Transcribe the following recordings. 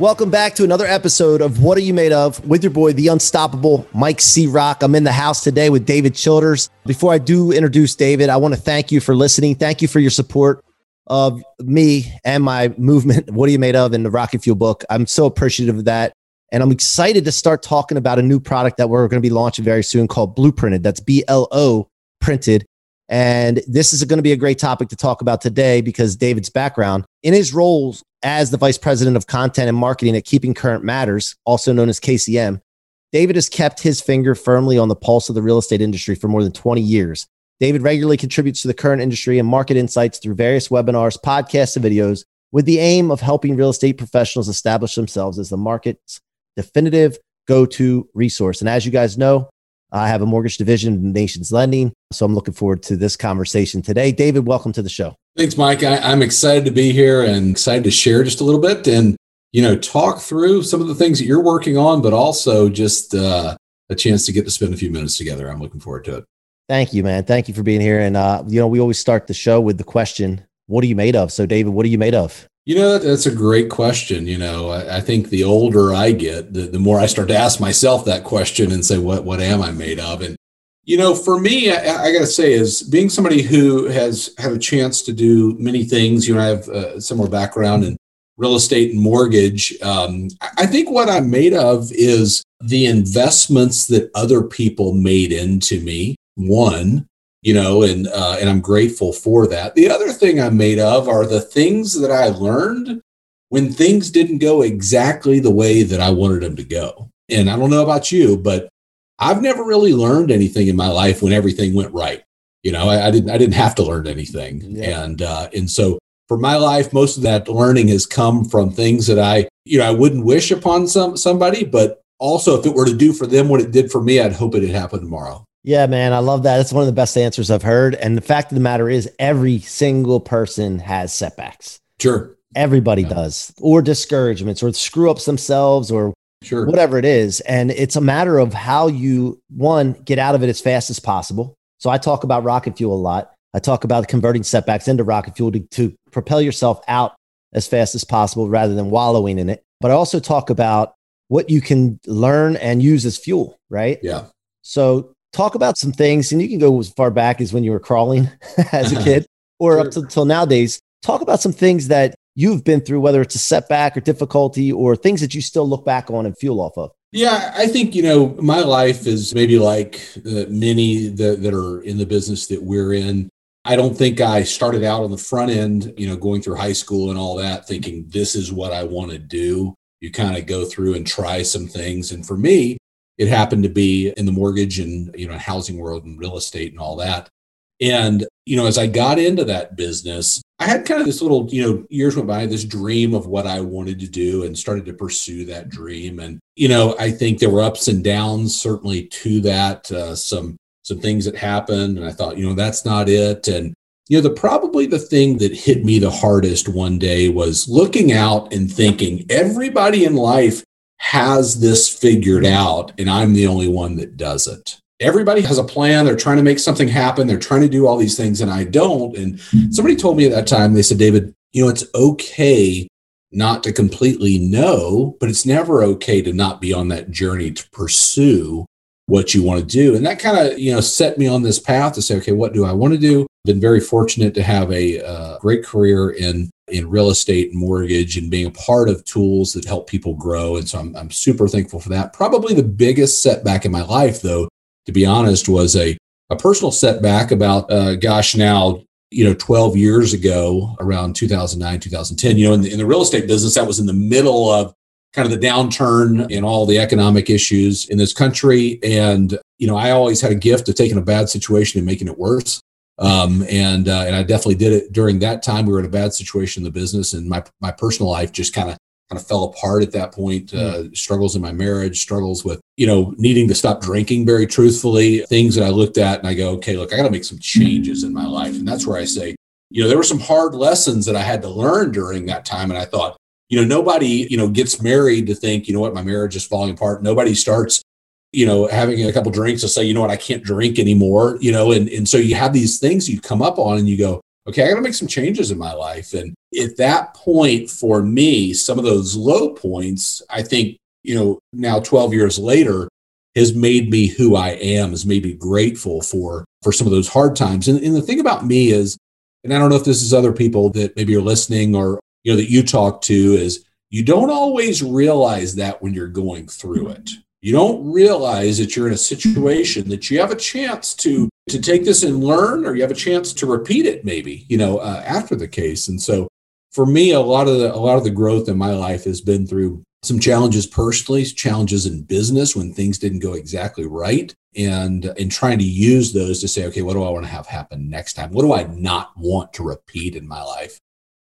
Welcome back to another episode of What Are You Made Of with your boy, the unstoppable Mike C. Rock. I'm in the house today with David Childers. Before I do introduce David, I want to thank you for listening. Thank you for your support of me and my movement. What Are You Made Of in the Rocket Fuel book. I'm so appreciative of that. And I'm excited to start talking about a new product that we're going to be launching very soon called Blueprinted. That's B L O printed. And this is going to be a great topic to talk about today because David's background in his roles as the vice president of content and marketing at Keeping Current Matters, also known as KCM, David has kept his finger firmly on the pulse of the real estate industry for more than 20 years. David regularly contributes to the current industry and market insights through various webinars, podcasts, and videos with the aim of helping real estate professionals establish themselves as the market's definitive go to resource. And as you guys know, I have a mortgage division Nations Lending. So I'm looking forward to this conversation today. David, welcome to the show. Thanks, Mike. I, am excited to be here and excited to share just a little bit and, you know, talk through some of the things that you're working on, but also just uh, a chance to get to spend a few minutes together. I'm looking forward to it. Thank you, man. Thank you for being here. And, uh, you know, we always start the show with the question, what are you made of? So, David, what are you made of? You know, that's a great question. You know, I, I, think the older I get, the, the more I start to ask myself that question and say, what, what am I made of? And, you know, for me, I, I got to say, is being somebody who has had a chance to do many things, you know, I have a similar background in real estate and mortgage. Um, I think what I'm made of is the investments that other people made into me. One, you know, and uh, and I'm grateful for that. The other thing I'm made of are the things that I learned when things didn't go exactly the way that I wanted them to go. And I don't know about you, but I've never really learned anything in my life when everything went right. You know, I, I didn't I didn't have to learn anything, yeah. and uh, and so for my life, most of that learning has come from things that I you know I wouldn't wish upon some somebody, but also if it were to do for them what it did for me, I'd hope it had happened tomorrow. Yeah, man, I love that. That's one of the best answers I've heard. And the fact of the matter is, every single person has setbacks. Sure. Everybody yeah. does, or discouragements, or screw ups themselves, or sure. whatever it is. And it's a matter of how you, one, get out of it as fast as possible. So I talk about rocket fuel a lot. I talk about converting setbacks into rocket fuel to, to propel yourself out as fast as possible rather than wallowing in it. But I also talk about what you can learn and use as fuel, right? Yeah. So talk about some things, and you can go as far back as when you were crawling as a kid or sure. up to, till nowadays. Talk about some things that you've been through, whether it's a setback or difficulty or things that you still look back on and fuel off of. Yeah, I think, you know, my life is maybe like uh, many that, that are in the business that we're in. I don't think I started out on the front end, you know, going through high school and all that, thinking this is what I want to do. You kind of go through and try some things. And for me, it happened to be in the mortgage and you know housing world and real estate and all that. And you know, as I got into that business, I had kind of this little, you know, years went by, this dream of what I wanted to do and started to pursue that dream. And, you know, I think there were ups and downs certainly to that, uh, some, some things that happened. And I thought, you know, that's not it. And, you know, the probably the thing that hit me the hardest one day was looking out and thinking everybody in life has this figured out, and I'm the only one that doesn't. Everybody has a plan. They're trying to make something happen. They're trying to do all these things, and I don't. And somebody told me at that time, they said, David, you know, it's okay not to completely know, but it's never okay to not be on that journey to pursue what you want to do. And that kind of, you know, set me on this path to say, okay, what do I want to do? I've been very fortunate to have a uh, great career in in real estate and mortgage and being a part of tools that help people grow. And so I'm, I'm super thankful for that. Probably the biggest setback in my life, though, to be honest, was a, a personal setback about, uh, gosh, now you know, 12 years ago, around 2009, 2010, you know, in the, in the real estate business, that was in the middle of kind of the downturn and all the economic issues in this country. And, you know, I always had a gift of taking a bad situation and making it worse. Um, and uh, and I definitely did it during that time. We were in a bad situation in the business, and my my personal life just kind of kind of fell apart at that point. Uh, mm. Struggles in my marriage, struggles with you know needing to stop drinking. Very truthfully, things that I looked at and I go, okay, look, I got to make some changes in my life, and that's where I say, you know, there were some hard lessons that I had to learn during that time, and I thought, you know, nobody you know gets married to think, you know what, my marriage is falling apart. Nobody starts you know, having a couple drinks to say, you know what, I can't drink anymore, you know, and, and so you have these things you come up on and you go, okay, I got to make some changes in my life. And at that point, for me, some of those low points, I think, you know, now 12 years later, has made me who I am, has made me grateful for for some of those hard times. And, and the thing about me is, and I don't know if this is other people that maybe are listening or you know that you talk to, is you don't always realize that when you're going through it. You don't realize that you're in a situation that you have a chance to to take this and learn or you have a chance to repeat it maybe you know uh, after the case. And so for me a lot of the a lot of the growth in my life has been through some challenges personally challenges in business when things didn't go exactly right and and trying to use those to say okay what do i want to have happen next time? What do i not want to repeat in my life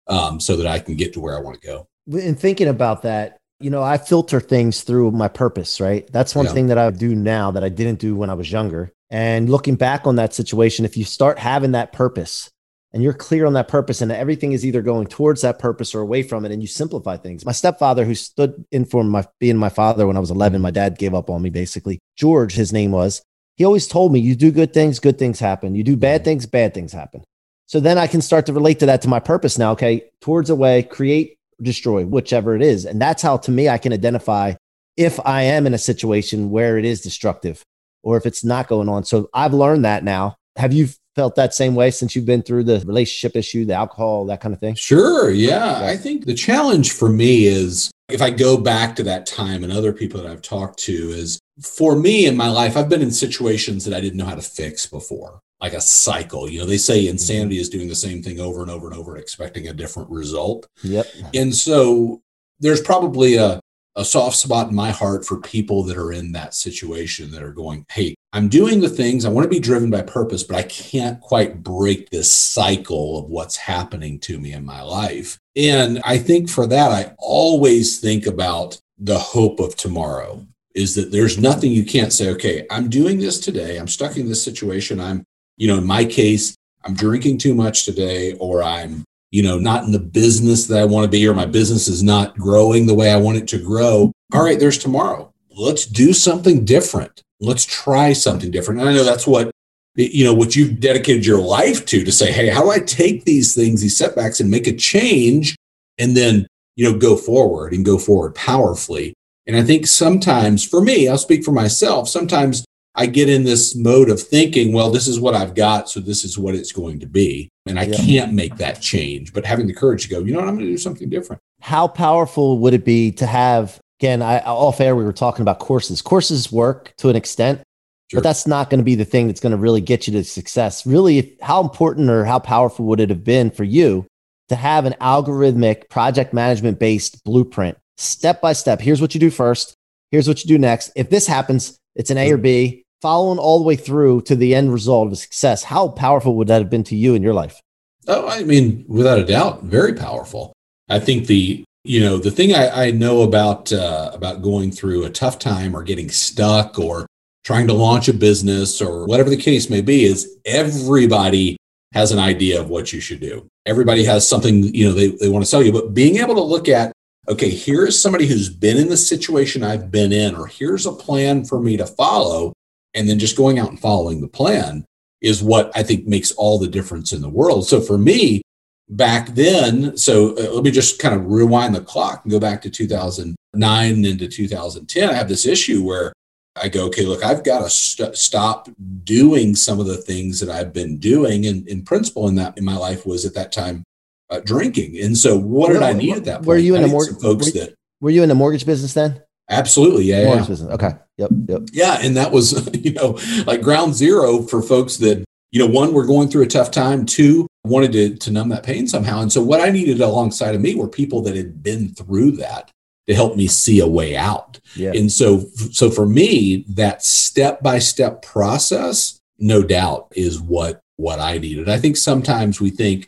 um, so that i can get to where i want to go in thinking about that you know, I filter things through my purpose, right? That's one yeah. thing that I do now that I didn't do when I was younger. And looking back on that situation, if you start having that purpose and you're clear on that purpose and everything is either going towards that purpose or away from it and you simplify things. My stepfather, who stood in for my being my father when I was 11, my dad gave up on me basically. George, his name was, he always told me, you do good things, good things happen. You do bad things, bad things happen. So then I can start to relate to that to my purpose now. Okay. Towards away, create destroy, whichever it is. And that's how, to me, I can identify if I am in a situation where it is destructive or if it's not going on. So I've learned that now. Have you felt that same way since you've been through the relationship issue, the alcohol, that kind of thing? Sure. Yeah. I think the challenge for me is if I go back to that time and other people that I've talked to, is for me in my life, I've been in situations that I didn't know how to fix before like a cycle. You know, they say mm-hmm. insanity is doing the same thing over and over and over, expecting a different result. Yep. And so there's probably a, a soft spot in my heart for people that are in that situation that are going, Hey, I'm doing the things I want to be driven by purpose, but I can't quite break this cycle of what's happening to me in my life. And I think for that, I always think about the hope of tomorrow is that there's nothing you can't say, okay, I'm doing this today. I'm stuck in this situation. I'm you know, in my case, I'm drinking too much today, or I'm, you know, not in the business that I want to be, or my business is not growing the way I want it to grow. All right, there's tomorrow. Let's do something different. Let's try something different. And I know that's what, you know, what you've dedicated your life to, to say, hey, how do I take these things, these setbacks, and make a change and then, you know, go forward and go forward powerfully. And I think sometimes for me, I'll speak for myself, sometimes I get in this mode of thinking, well, this is what I've got, so this is what it's going to be. And I yeah. can't make that change, but having the courage to go, you know what, I'm going to do something different. How powerful would it be to have, again, I, off air, we were talking about courses. Courses work to an extent, sure. but that's not going to be the thing that's going to really get you to success. Really, how important or how powerful would it have been for you to have an algorithmic project management based blueprint, step by step? Here's what you do first. Here's what you do next. If this happens, it's an A or B following all the way through to the end result of success, how powerful would that have been to you in your life? Oh, I mean, without a doubt, very powerful. I think the you know the thing I, I know about uh, about going through a tough time or getting stuck or trying to launch a business or whatever the case may be is everybody has an idea of what you should do. Everybody has something you know they, they want to sell you, but being able to look at okay, here's somebody who's been in the situation I've been in, or here's a plan for me to follow and then just going out and following the plan is what I think makes all the difference in the world. So for me, back then, so uh, let me just kind of rewind the clock and go back to 2009 into 2010. I have this issue where I go, okay, look, I've got to st- stop doing some of the things that I've been doing. And in principle, in that in my life was at that time uh, drinking. And so, what did I need at that point? Were you in a mortgage folks were, that were you in the mortgage business then? Absolutely, yeah, mortgage yeah. business. Okay, yep, yep. Yeah, and that was you know like ground zero for folks that you know, one, we're going through a tough time. Two, wanted to, to numb that pain somehow. And so what I needed alongside of me were people that had been through that to help me see a way out. Yeah. And so, so for me, that step by step process, no doubt, is what what I needed. I think sometimes we think,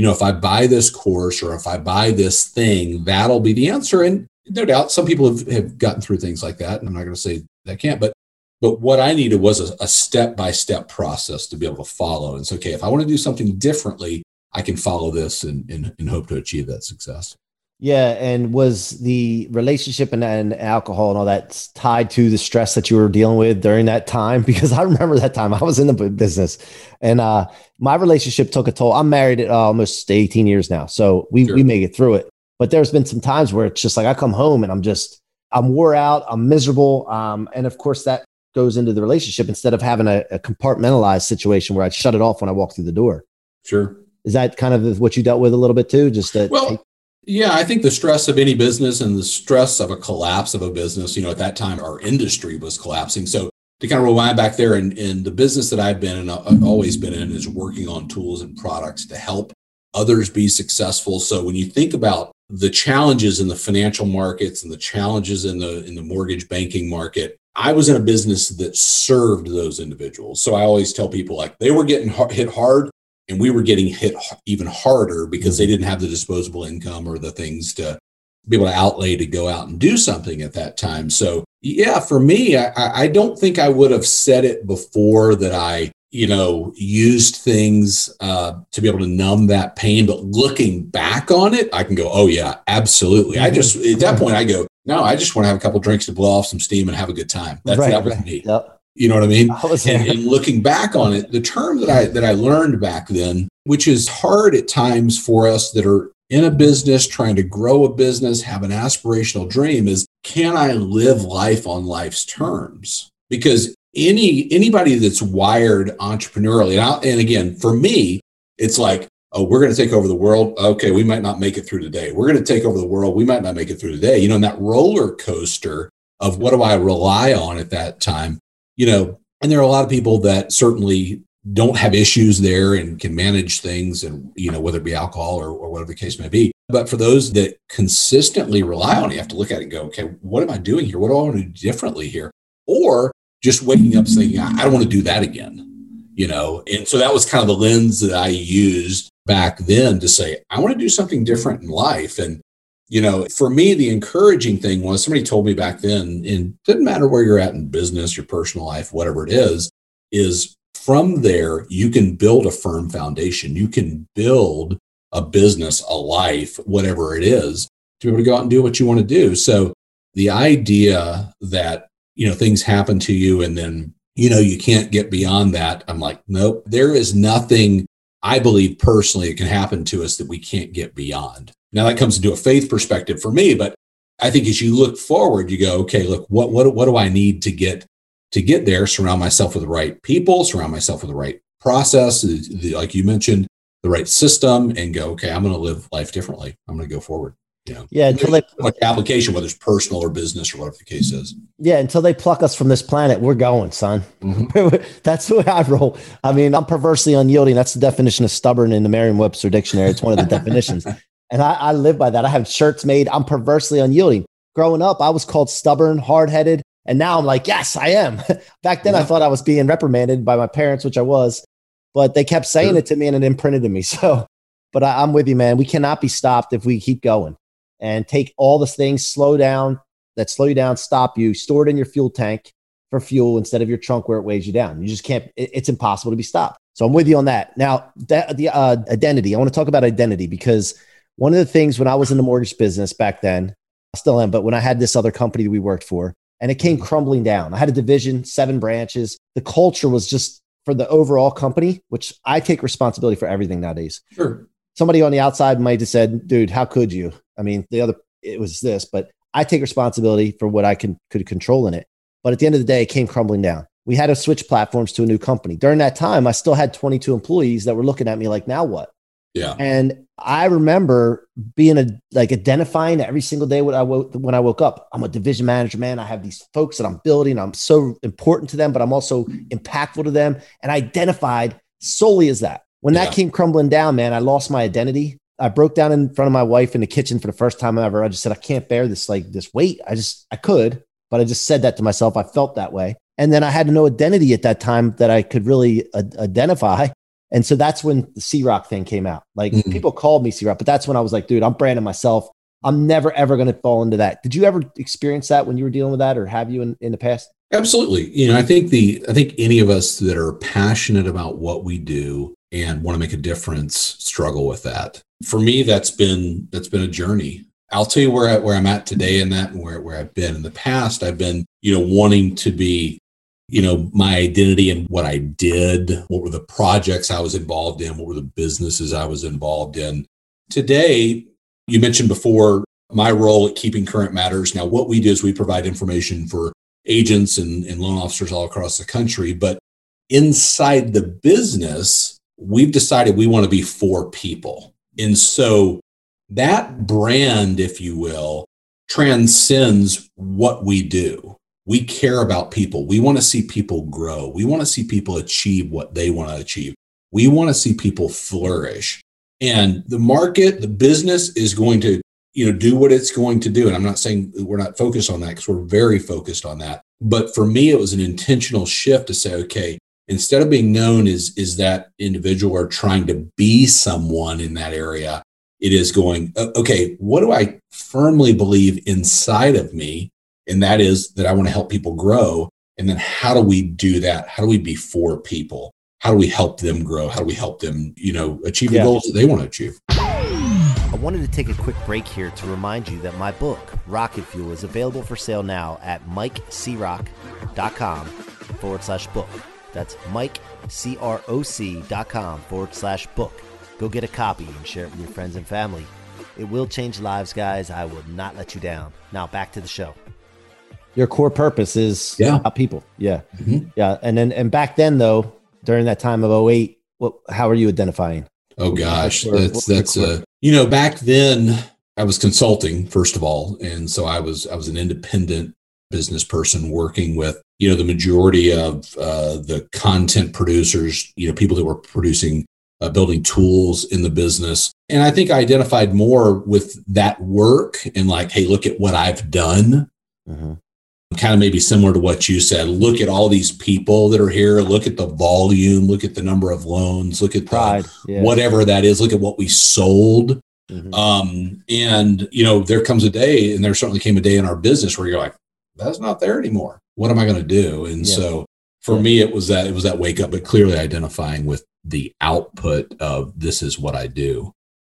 you know, if I buy this course or if I buy this thing, that'll be the answer. And no doubt, some people have, have gotten through things like that. And I'm not going to say that can't, but but what I needed was a step by step process to be able to follow. And so, okay, if I want to do something differently, I can follow this and, and, and hope to achieve that success. Yeah, and was the relationship and, and alcohol and all that tied to the stress that you were dealing with during that time? Because I remember that time I was in the business, and uh, my relationship took a toll. I'm married at uh, almost 18 years now, so we sure. we make it through it. But there's been some times where it's just like I come home and I'm just I'm wore out, I'm miserable, um, and of course that goes into the relationship instead of having a, a compartmentalized situation where I shut it off when I walk through the door. Sure. Is that kind of what you dealt with a little bit too? Just that. Well, yeah, I think the stress of any business and the stress of a collapse of a business, you know, at that time our industry was collapsing. So to kind of rewind back there and in the business that I've been and I've always been in is working on tools and products to help others be successful. So when you think about the challenges in the financial markets and the challenges in the in the mortgage banking market, I was in a business that served those individuals. So I always tell people like they were getting hit hard and we were getting hit even harder because they didn't have the disposable income or the things to be able to outlay to go out and do something at that time. So yeah for me i, I don't think i would have said it before that i you know used things uh, to be able to numb that pain but looking back on it i can go oh yeah absolutely. I just at that point i go no i just want to have a couple drinks to blow off some steam and have a good time. That's right, that was right. me. Yep. You know what I mean? I and, and looking back on it, the term that I that I learned back then, which is hard at times for us that are in a business, trying to grow a business, have an aspirational dream, is can I live life on life's terms? Because any anybody that's wired entrepreneurially, and, I, and again, for me, it's like, oh, we're going to take over the world. Okay, we might not make it through today. We're going to take over the world. We might not make it through today. You know, and that roller coaster of what do I rely on at that time you know, and there are a lot of people that certainly don't have issues there and can manage things and you know whether it be alcohol or, or whatever the case may be. But for those that consistently rely on it you have to look at it and go okay what am i doing here? What do i want to do differently here? Or just waking up saying i don't want to do that again you know? And so that was kind of the lens that i used back then to say i want to do something different in life. And you know, for me, the encouraging thing was somebody told me back then, and it doesn't matter where you're at in business, your personal life, whatever it is, is from there, you can build a firm foundation. You can build a business, a life, whatever it is, to be able to go out and do what you want to do. So the idea that, you know, things happen to you and then, you know, you can't get beyond that. I'm like, nope, there is nothing I believe personally it can happen to us that we can't get beyond. Now that comes into a faith perspective for me, but I think as you look forward, you go, okay, look, what what what do I need to get to get there? Surround myself with the right people, surround myself with the right process, the, like you mentioned, the right system, and go, okay, I'm going to live life differently. I'm going to go forward. You know, yeah, until they much application, whether it's personal or business or whatever the case is. Yeah, until they pluck us from this planet, we're going, son. Mm-hmm. That's the way I roll. I mean, I'm perversely unyielding. That's the definition of stubborn in the Merriam-Webster dictionary. It's one of the definitions. And I, I live by that. I have shirts made. I'm perversely unyielding. Growing up, I was called stubborn, hard headed. And now I'm like, yes, I am. Back then, yeah. I thought I was being reprimanded by my parents, which I was, but they kept saying sure. it to me and it imprinted in me. So, but I, I'm with you, man. We cannot be stopped if we keep going and take all the things, slow down, that slow you down, stop you, store it in your fuel tank for fuel instead of your trunk where it weighs you down. You just can't, it, it's impossible to be stopped. So I'm with you on that. Now, that, the uh, identity, I want to talk about identity because one of the things when I was in the mortgage business back then, I still am, but when I had this other company that we worked for, and it came mm-hmm. crumbling down. I had a division, seven branches. The culture was just for the overall company, which I take responsibility for everything nowadays. Sure. Somebody on the outside might have said, dude, how could you? I mean, the other, it was this, but I take responsibility for what I can, could control in it. But at the end of the day, it came crumbling down. We had to switch platforms to a new company. During that time, I still had 22 employees that were looking at me like, now what? Yeah. And I remember being a like identifying every single day when I woke when I woke up. I'm a division manager, man. I have these folks that I'm building. I'm so important to them, but I'm also impactful to them. And I identified solely as that. When that Yeah. came crumbling down, man, I lost my identity. I broke down in front of my wife in the kitchen for the first time ever. I just said, I can't bear this like this weight. I just I could, but I just said that to myself. I felt that way. And then I had no identity at that time that I could really uh, identify. And so that's when the C Rock thing came out. Like Mhm. people called me C Rock, but that's when I was like, dude, I'm branding myself. I'm never ever going to fall into that. Did you ever experience that when you were dealing with that, or have you in, in the past? Absolutely. You know, I think the I think any of us that are passionate about what we do and want to make a difference struggle with that. For me, that's been that's been a journey. I'll tell you where I, where I'm at today in that and where where I've been in the past. I've been, you know, wanting to be, you know, my identity and what I did, what were the projects I was involved in, what were the businesses I was involved in. Today, you mentioned before my role at Keeping Current Matters. Now, what we do is we provide information for agents and, and loan officers all across the country. But inside the business, we've decided we want to be for people. And so that brand, if you will, transcends what we do. We care about people. We want to see people grow. We want to see people achieve what they want to achieve. We want to see people flourish. And the market, the business is going to you know do what it's going to do and i'm not saying we're not focused on that because we're very focused on that but for me it was an intentional shift to say okay instead of being known as is that individual or trying to be someone in that area it is going okay what do i firmly believe inside of me and that is that i want to help people grow and then how do we do that how do we be for people how do we help them grow how do we help them you know achieve Yeah. the goals that they want to achieve I wanted to take a quick break here to remind you that my book, Rocket Fuel, is available for sale now at mikecroc.com forward slash book. That's mikecroc.com forward slash book. Go get a copy and share it with your friends and family. It will change lives, guys. I will not let you down. Now, back to the show. Your core purpose is Yeah. about people. Yeah. Mhm. Yeah. And then, and back then, though, during that time of 08, what, how are you identifying? Oh gosh, that's that's core- uh you know back then I was consulting first of all, and so I was I was an independent business person working with you know the majority of uh, the content producers, you know people that were producing uh, building tools in the business, and I think I identified more with that work and like, hey, look at what I've done Mhm. Kind of maybe similar to what you said. Look at all these people that are here. Look at the volume. Look at the number of loans. Look at the, Yeah. whatever that is. Look at what we sold. Mhm. Um, and you know, there comes a day, and there certainly came a day in our business where you're like, that's not there anymore. What am I going to do? And Yeah. so for Yeah. me, it was that it was that wake up, but clearly identifying with the output of this is what I do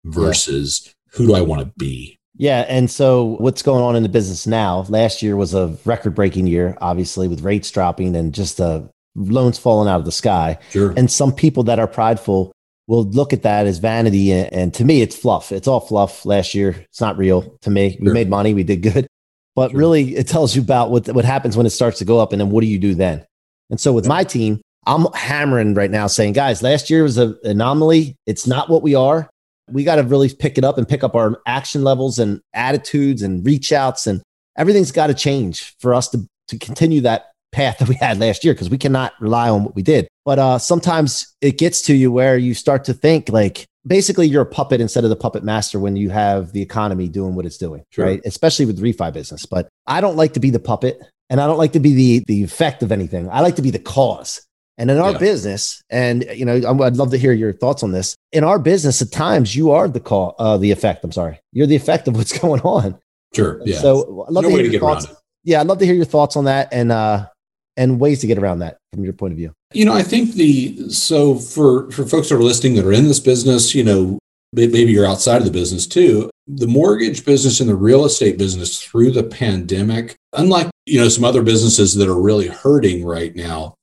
versus who do I want to be. Yeah. And so what's going on in the business now? Last year was a record breaking year, obviously, with rates dropping and just uh, loans falling out of the sky. Sure. And some people that are prideful will look at that as vanity. And, and to me, it's fluff. It's all fluff last year. It's not real to me. We Sure. made money, we did good. But Sure. really, it tells you about what, what happens when it starts to go up. And then what do you do then? And so with Yeah. my team, I'm hammering right now saying, guys, last year was an anomaly. It's not what we are. We got to really pick it up and pick up our action levels and attitudes and reach outs and everything's got to change for us to, to continue that path that we had last year because we cannot rely on what we did. But uh, sometimes it gets to you where you start to think like basically you're a puppet instead of the puppet master when you have the economy doing what it's doing, Sure. right? Especially with refi business. But I don't like to be the puppet and I don't like to be the the effect of anything. I like to be the cause. And in our Yeah. business, and you know, I'd love to hear your thoughts on this. In our business, at times you are the call, uh, the effect. I'm sorry, you're the effect of what's going on. Sure. Yeah. So I'd love no to hear your thoughts. Yeah, I'd love to hear your thoughts on that and uh, and ways to get around that from your point of view. You know, I think the so for for folks that are listening that are in this business, you know, maybe you're outside of the business too. The mortgage business and the real estate business through the pandemic, unlike you know some other businesses that are really hurting right now,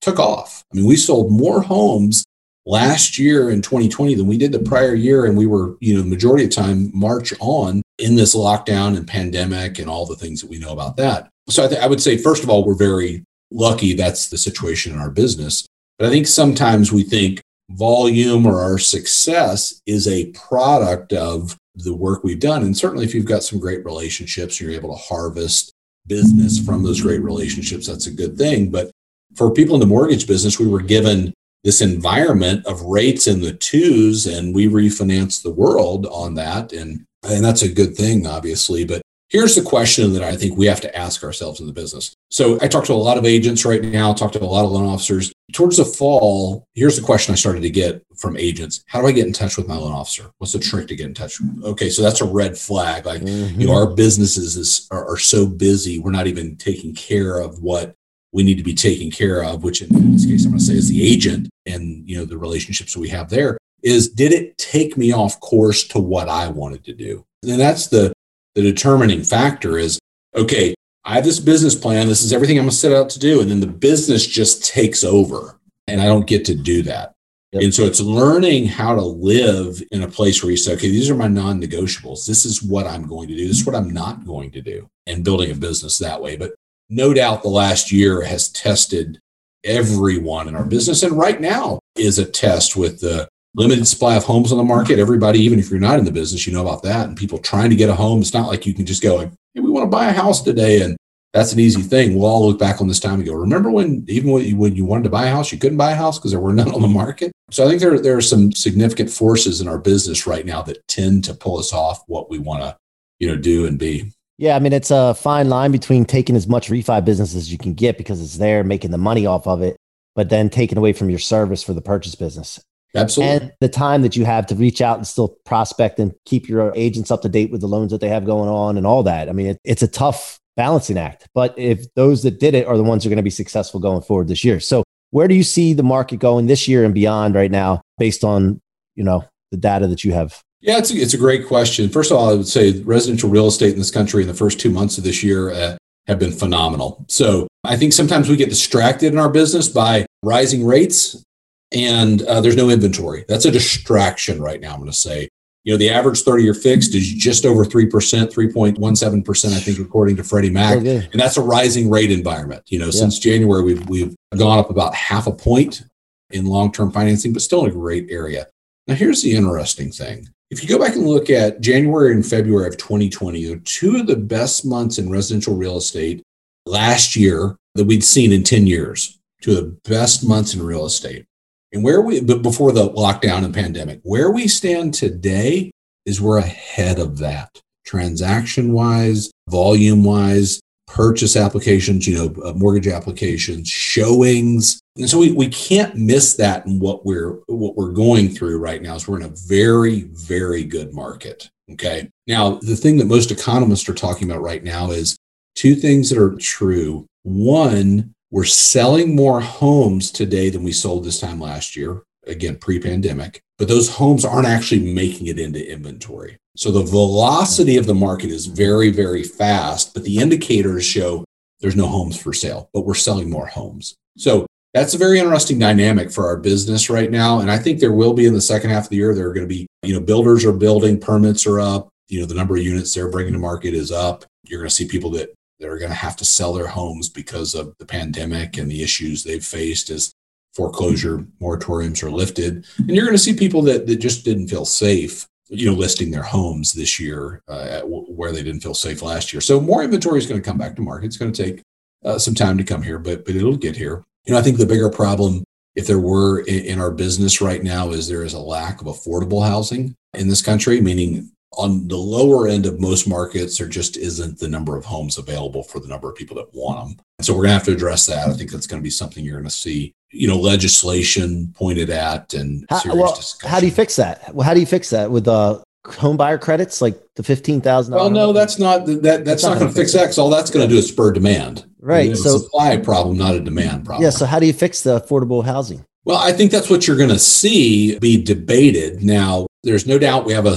took off. I mean, we sold more homes last year in 2020 than we did the prior year, and we were you know majority of time March on in this lockdown and pandemic and all the things that we know about that. So I, th- I would say first of all, we're very lucky that's the situation in our business. But I think sometimes we think volume or our success is a product of the work we've done. And certainly, if you've got some great relationships you're able to harvest business from those great relationships, that's a good thing. But for people in the mortgage business, we were given this environment of rates in the twos and we refinance the world on that. And, and that's a good thing, obviously. But here's the question that I think we have to ask ourselves in the business. So I talk to a lot of agents right now, talk to a lot of loan officers. Towards the fall, here's the question I started to get from agents. How do I get in touch with my loan officer? What's the trick to get in touch? Okay, so that's a red flag. Like, mm-hmm. you know, our businesses is, are, are so busy, we're not even taking care of what we need to be taking care of, which in this case I'm going to say is the agent and you know the relationships we have there. Is did it take me off course to what I wanted to do? And that's the the determining factor is okay, I have this business plan. This is everything I'm going to set out to do. And then the business just takes over and I don't get to do that. Yep. And so it's learning how to live in a place where you say, okay, these are my non negotiables. This is what I'm going to do. This is what I'm not going to do and building a business that way. But no doubt the last year has tested everyone in our business. And right now is a test with the limited supply of homes on the market. Everybody, even if you're not in the business, you know about that. And people trying to get a home. It's not like you can just go, hey, we want to buy a house today. And that's an easy thing. We'll all look back on this time and go, remember when even when you, when you wanted to buy a house, you couldn't buy a house because there were none on the market. So I think there, there are some significant forces in our business right now that tend to pull us off what we want to, you know, do and be. Yeah, I mean it's a fine line between taking as much refi business as you can get because it's there, making the money off of it, but then taking away from your service for the purchase business. Absolutely. And the time that you have to reach out and still prospect and keep your agents up to date with the loans that they have going on and all that. I mean, it, it's a tough balancing act. But if those that did it are the ones who are going to be successful going forward this year. So where do you see the market going this year and beyond right now based on, you know, the data that you have? Yeah, it's a, it's a great question. First of all, I would say residential real estate in this country in the first two months of this year uh, have been phenomenal. So I think sometimes we get distracted in our business by rising rates and uh, there's no inventory. That's a distraction right now, I'm going to say. You know, the average 30 year fixed is just over 3%, 3.17%, I think, according to Freddie Mac. Okay. And that's a rising rate environment. You know, yeah. since January, we've, we've gone up about half a point in long term financing, but still in a great area. Now, here's the interesting thing if you go back and look at January and February of 2020, they're two of the best months in residential real estate last year that we'd seen in 10 years. Two of the best months in real estate. And where we, but before the lockdown and pandemic, where we stand today is we're ahead of that transaction wise, volume wise, purchase applications, you know, uh, mortgage applications, showings. And so we, we can't miss that in what we're what we're going through right now is we're in a very, very good market. Okay. Now, the thing that most economists are talking about right now is two things that are true. One, we're selling more homes today than we sold this time last year, again, pre pandemic, but those homes aren't actually making it into inventory. So the velocity of the market is very, very fast, but the indicators show there's no homes for sale, but we're selling more homes. So that's a very interesting dynamic for our business right now. And I think there will be in the second half of the year, there are going to be, you know, builders are building, permits are up, you know, the number of units they're bringing to market is up. You're going to see people that, that are going to have to sell their homes because of the pandemic and the issues they've faced as foreclosure moratoriums are lifted. And you're going to see people that, that just didn't feel safe you know listing their homes this year uh, where they didn't feel safe last year. So more inventory is going to come back to market. It's going to take uh, some time to come here, but but it'll get here. You know, I think the bigger problem, if there were in, in our business right now, is there is a lack of affordable housing in this country. Meaning, on the lower end of most markets, there just isn't the number of homes available for the number of people that want them. And so we're going to have to address that. I think that's going to be something you're going to see you know legislation pointed at and how, well, discussion. how do you fix that? Well how do you fix that? With uh home buyer credits like the fifteen thousand well no that's not that that's, that's not, not going to fix that because all that's going to do is spur demand. Right so supply problem not a demand problem. Yeah so how do you fix the affordable housing? Well i think that's what you're going to see be debated. Now there's no doubt we have a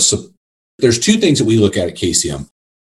there's two things that we look at at kcm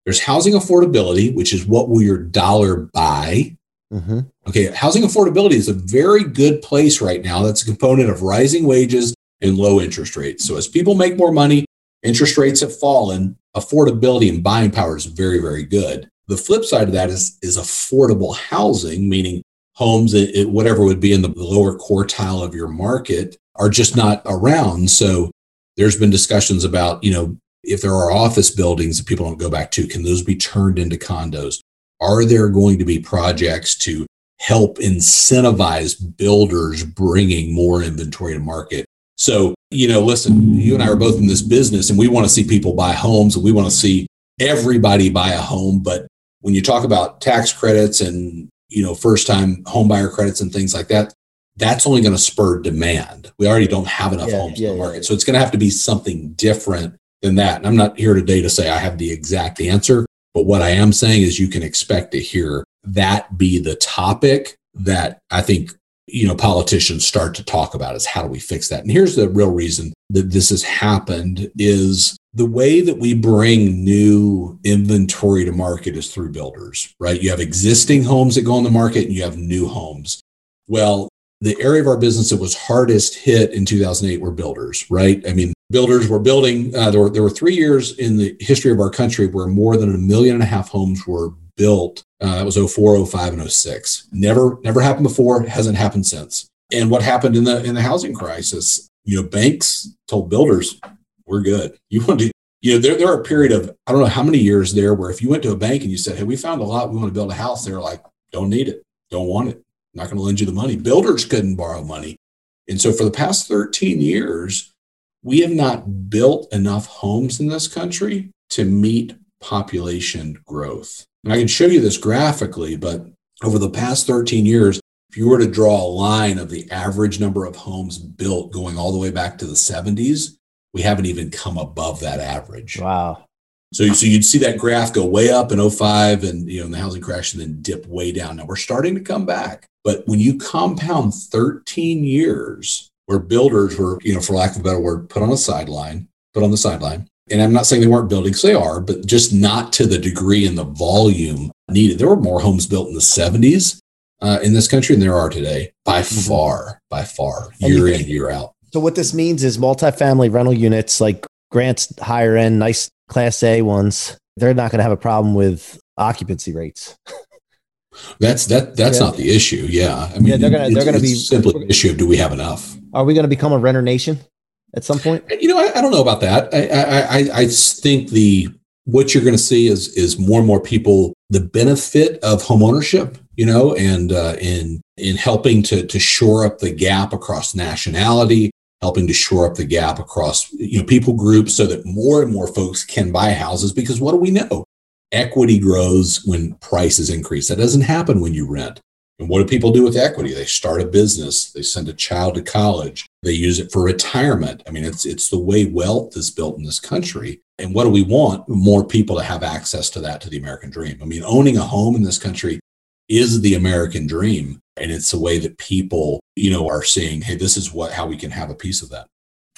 there's housing affordability which is what will your dollar buy Mm-hmm. Okay, housing affordability is a very good place right now. That's a component of rising wages and low interest rates. So as people make more money, interest rates have fallen, affordability and buying power is very, very good. The flip side of that is, is affordable housing, meaning homes, it, whatever would be in the lower quartile of your market, are just not around. So there's been discussions about, you know, if there are office buildings that people don't go back to, can those be turned into condos? Are there going to be projects to help incentivize builders bringing more inventory to market. So, you know, listen, you and I are both in this business and we want to see people buy homes and we want to see everybody buy a home. But when you talk about tax credits and, you know, first time home buyer credits and things like that, that's only going to spur demand. We already don't have enough Yeah, homes yeah, in the market. yeah. So it's going to have to be something different than that. And I'm not here today to say I have the exact answer, but what I am saying is you can expect to hear that be the topic that I think you know politicians start to talk about is how do we fix that? And here's the real reason that this has happened is the way that we bring new inventory to market is through builders, right? You have existing homes that go on the market and you have new homes. Well, the area of our business that was hardest hit in 2008 were builders, right? I mean, builders were building. Uh, there were there were three years in the history of our country where more than a million and a half homes were built. Uh, was 04, 05, and 06. Never never happened before. Hasn't happened since. And what happened in the in the housing crisis? You know, banks told builders, "We're good. You want to." You know, there, there are a period of I don't know how many years there where if you went to a bank and you said, "Hey, we found a lot. We want to build a house," they're like, "Don't need it. Don't want it. not going to lend you the money." Builders couldn't borrow money, and so for the past 13 years, we have not built enough homes in this country to meet population growth. And I can show you this graphically, but over the past 13 years, if you were to draw a line of the average number of homes built going all the way back to the 70s, we haven't even come above that average. Wow. So, so you'd see that graph go way up in 05 and you know in the housing crash and then dip way down. Now we're starting to come back. But when you compound 13 years where builders were, you know, for lack of a better word, put on a sideline, put on the sideline. And I'm not saying they weren't building, because they are, but just not to the degree and the volume needed. There were more homes built in the 70s uh, in this country than there are today, by Mhm. far, by far, year in, year out. So what this means is multifamily rental units like Grant's higher end, nice class A ones, they're not going to have a problem with occupancy rates. That's that. That's Yeah. not the issue. Yeah, I mean, Yeah, they're gonna- it's- they're gonna be- simply an issue of do we have enough? Are we going to become a renter nation at some point? You know, I, I don't know about that. I, I, I, I think the what you're going to see is is more and more people the benefit of homeownership. You know, and uh, in in helping to to shore up the gap across nationality, helping to shore up the gap across you know people groups, so that more and more folks can buy houses. Because what do we know? Equity grows when prices increase. That doesn't happen when you rent. And what do people do with equity? They start a business, they send a child to college, they use it for retirement. I mean, it's it's the way wealth is built in this country. And what do we want? More people to have access to that to the American dream. I mean, owning a home in this country is the American dream. And it's the way that people, you know, are seeing, hey, this is what how we can have a piece of that.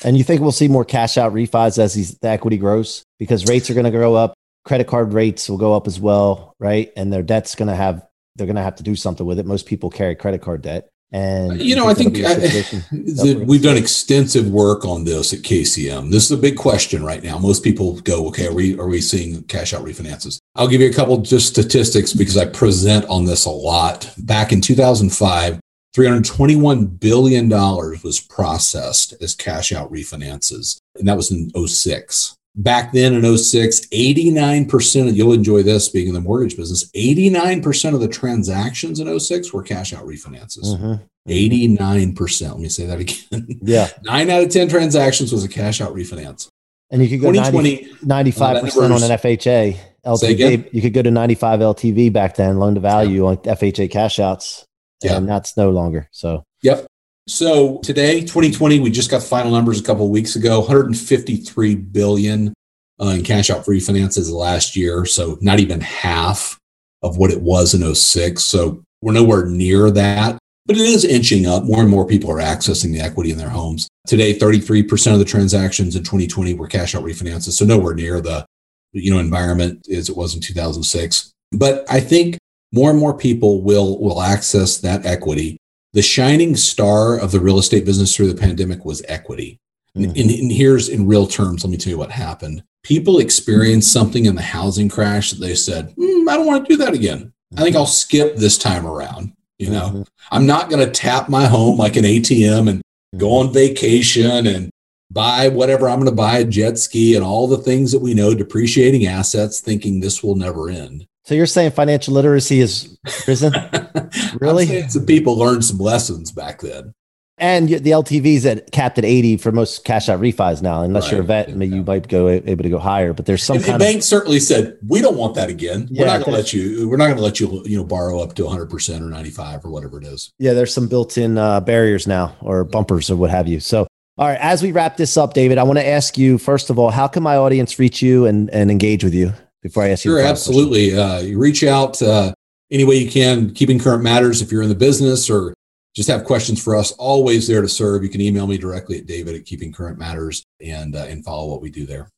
And you think we'll see more cash out refis as these, the equity grows because rates are going to grow up, credit card rates will go up as well, right? And their debt's going to have they're going to have to do something with it. Most people carry credit card debt, and You know, I think that'll be a I- that we've done extensive work on this at KCM. This is a big question right now. Most people go, okay, are we are we seeing cash out refinances? I'll give you a couple just statistics because I present on this a lot. Back in 2005, 321 billion dollars was processed as cash out refinances, and that was in 06. Back then in 06, 89% of you'll enjoy this being in the mortgage business, 89% of the transactions in 06 were cash out refinances. Mhm. 89%. Let me say that again. Yeah, Nine out of 10 transactions was a cash out refinance. and you could go 2020, 95 percent on an FHA? LTV. You could go to 95 LTV back then, loan to value on FHA cash outs, Yeah. and that's no longer. So Yep. So today, 2020, we just got the final numbers a couple of weeks ago 153 billion uh, in cash out refinances last year. So not even half of what it was in 06. So we're nowhere near that, but it is inching up. More and more people are accessing the equity in their homes. Today, 33% of the transactions in 2020 were cash out refinances. So nowhere near the you know environment as it was in 2006. But I think more and more people will will access that equity the shining star of the real estate business through the pandemic was equity. And, Mhm. and- and here's in real terms, let me tell you what happened. People experienced something in the housing crash that they said, "Hmm, I don't want to do that again. I think I'll skip this time around. You know, Mhm. I'm not going to tap my home like an ATM and go on vacation and buy whatever I'm going to buy a jet ski and all the things that we know depreciating assets thinking this will never end. So you're saying financial literacy is risen? really? Some people learned some lessons back then. And the LTVs at capped at 80 for most cash out refis now, unless right. you're a vet, yeah. maybe you might go able to go higher. But there's some and, kind and banks certainly said we don't want that again. Yeah, we're not going to let you. We're not going to let you. You know, borrow up to 100 percent or 95 or whatever it is. Yeah, there's some built-in uh, barriers now or bumpers or what have you. So, all right, as we wrap this up, David, I want to ask you first of all, how can my audience reach you and and engage with you before I ask sure, you? Sure, absolutely. Uh, you reach out uh, any way you can. Keeping current matters if you're in the business or just have questions for us, always there to serve. You can email me directly at david at keeping current matters and, uh, and follow what we do there.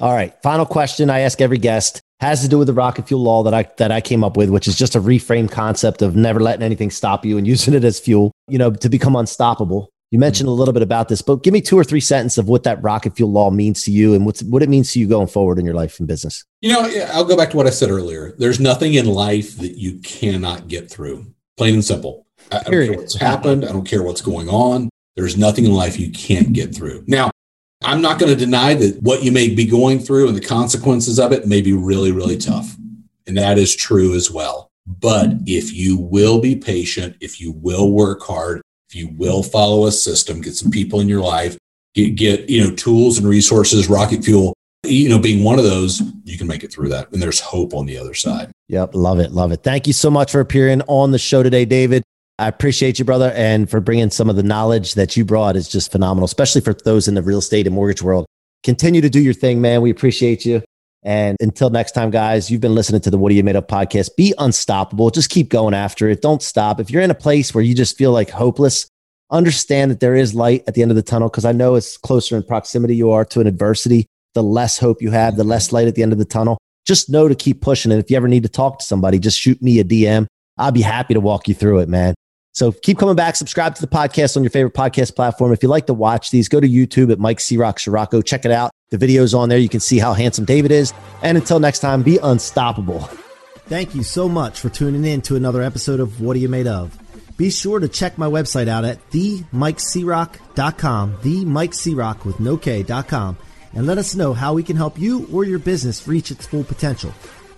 All right. Final question I ask every guest has to do with the rocket fuel law that I, that I came up with, which is just a reframe concept of never letting anything stop you and using it as fuel, you know, to become unstoppable. You mentioned a little bit about this, but give me two or three sentences of what that rocket fuel law means to you and what's, what it means to you going forward in your life and business. You know, I'll go back to what I said earlier. There's nothing in life that you cannot get through, plain and simple. I, don't care what's happened. I don't care what's going on. There's nothing in life you can't get through. Now, I'm not going to deny that what you may be going through and the consequences of it may be really, really tough. And that is true as well. But if you will be patient, if you will work hard, if you will follow a system, get some people in your life, get, get you know, tools and resources, rocket fuel, you know, being one of those, you can make it through that. And there's hope on the other side. Yep. Love it. Love it. Thank you so much for appearing on the show today, David. I appreciate you, brother, and for bringing some of the knowledge that you brought is just phenomenal, especially for those in the real estate and mortgage world. Continue to do your thing, man. We appreciate you. And until next time, guys, you've been listening to the What Are You Made Of podcast. Be unstoppable. Just keep going after it. Don't stop. If you're in a place where you just feel like hopeless, understand that there is light at the end of the tunnel because I know it's closer in proximity you are to an adversity. The less hope you have, the less light at the end of the tunnel. Just know to keep pushing. And if you ever need to talk to somebody, just shoot me a DM. I'll be happy to walk you through it, man. So keep coming back. Subscribe to the podcast on your favorite podcast platform. If you like to watch these, go to YouTube at Mike C Rock. Check it out. The video's on there. You can see how handsome David is. And until next time, be unstoppable. Thank you so much for tuning in to another episode of What Are You Made Of? Be sure to check my website out at themikecroc.com, themikecroc with no K.com, and let us know how we can help you or your business reach its full potential.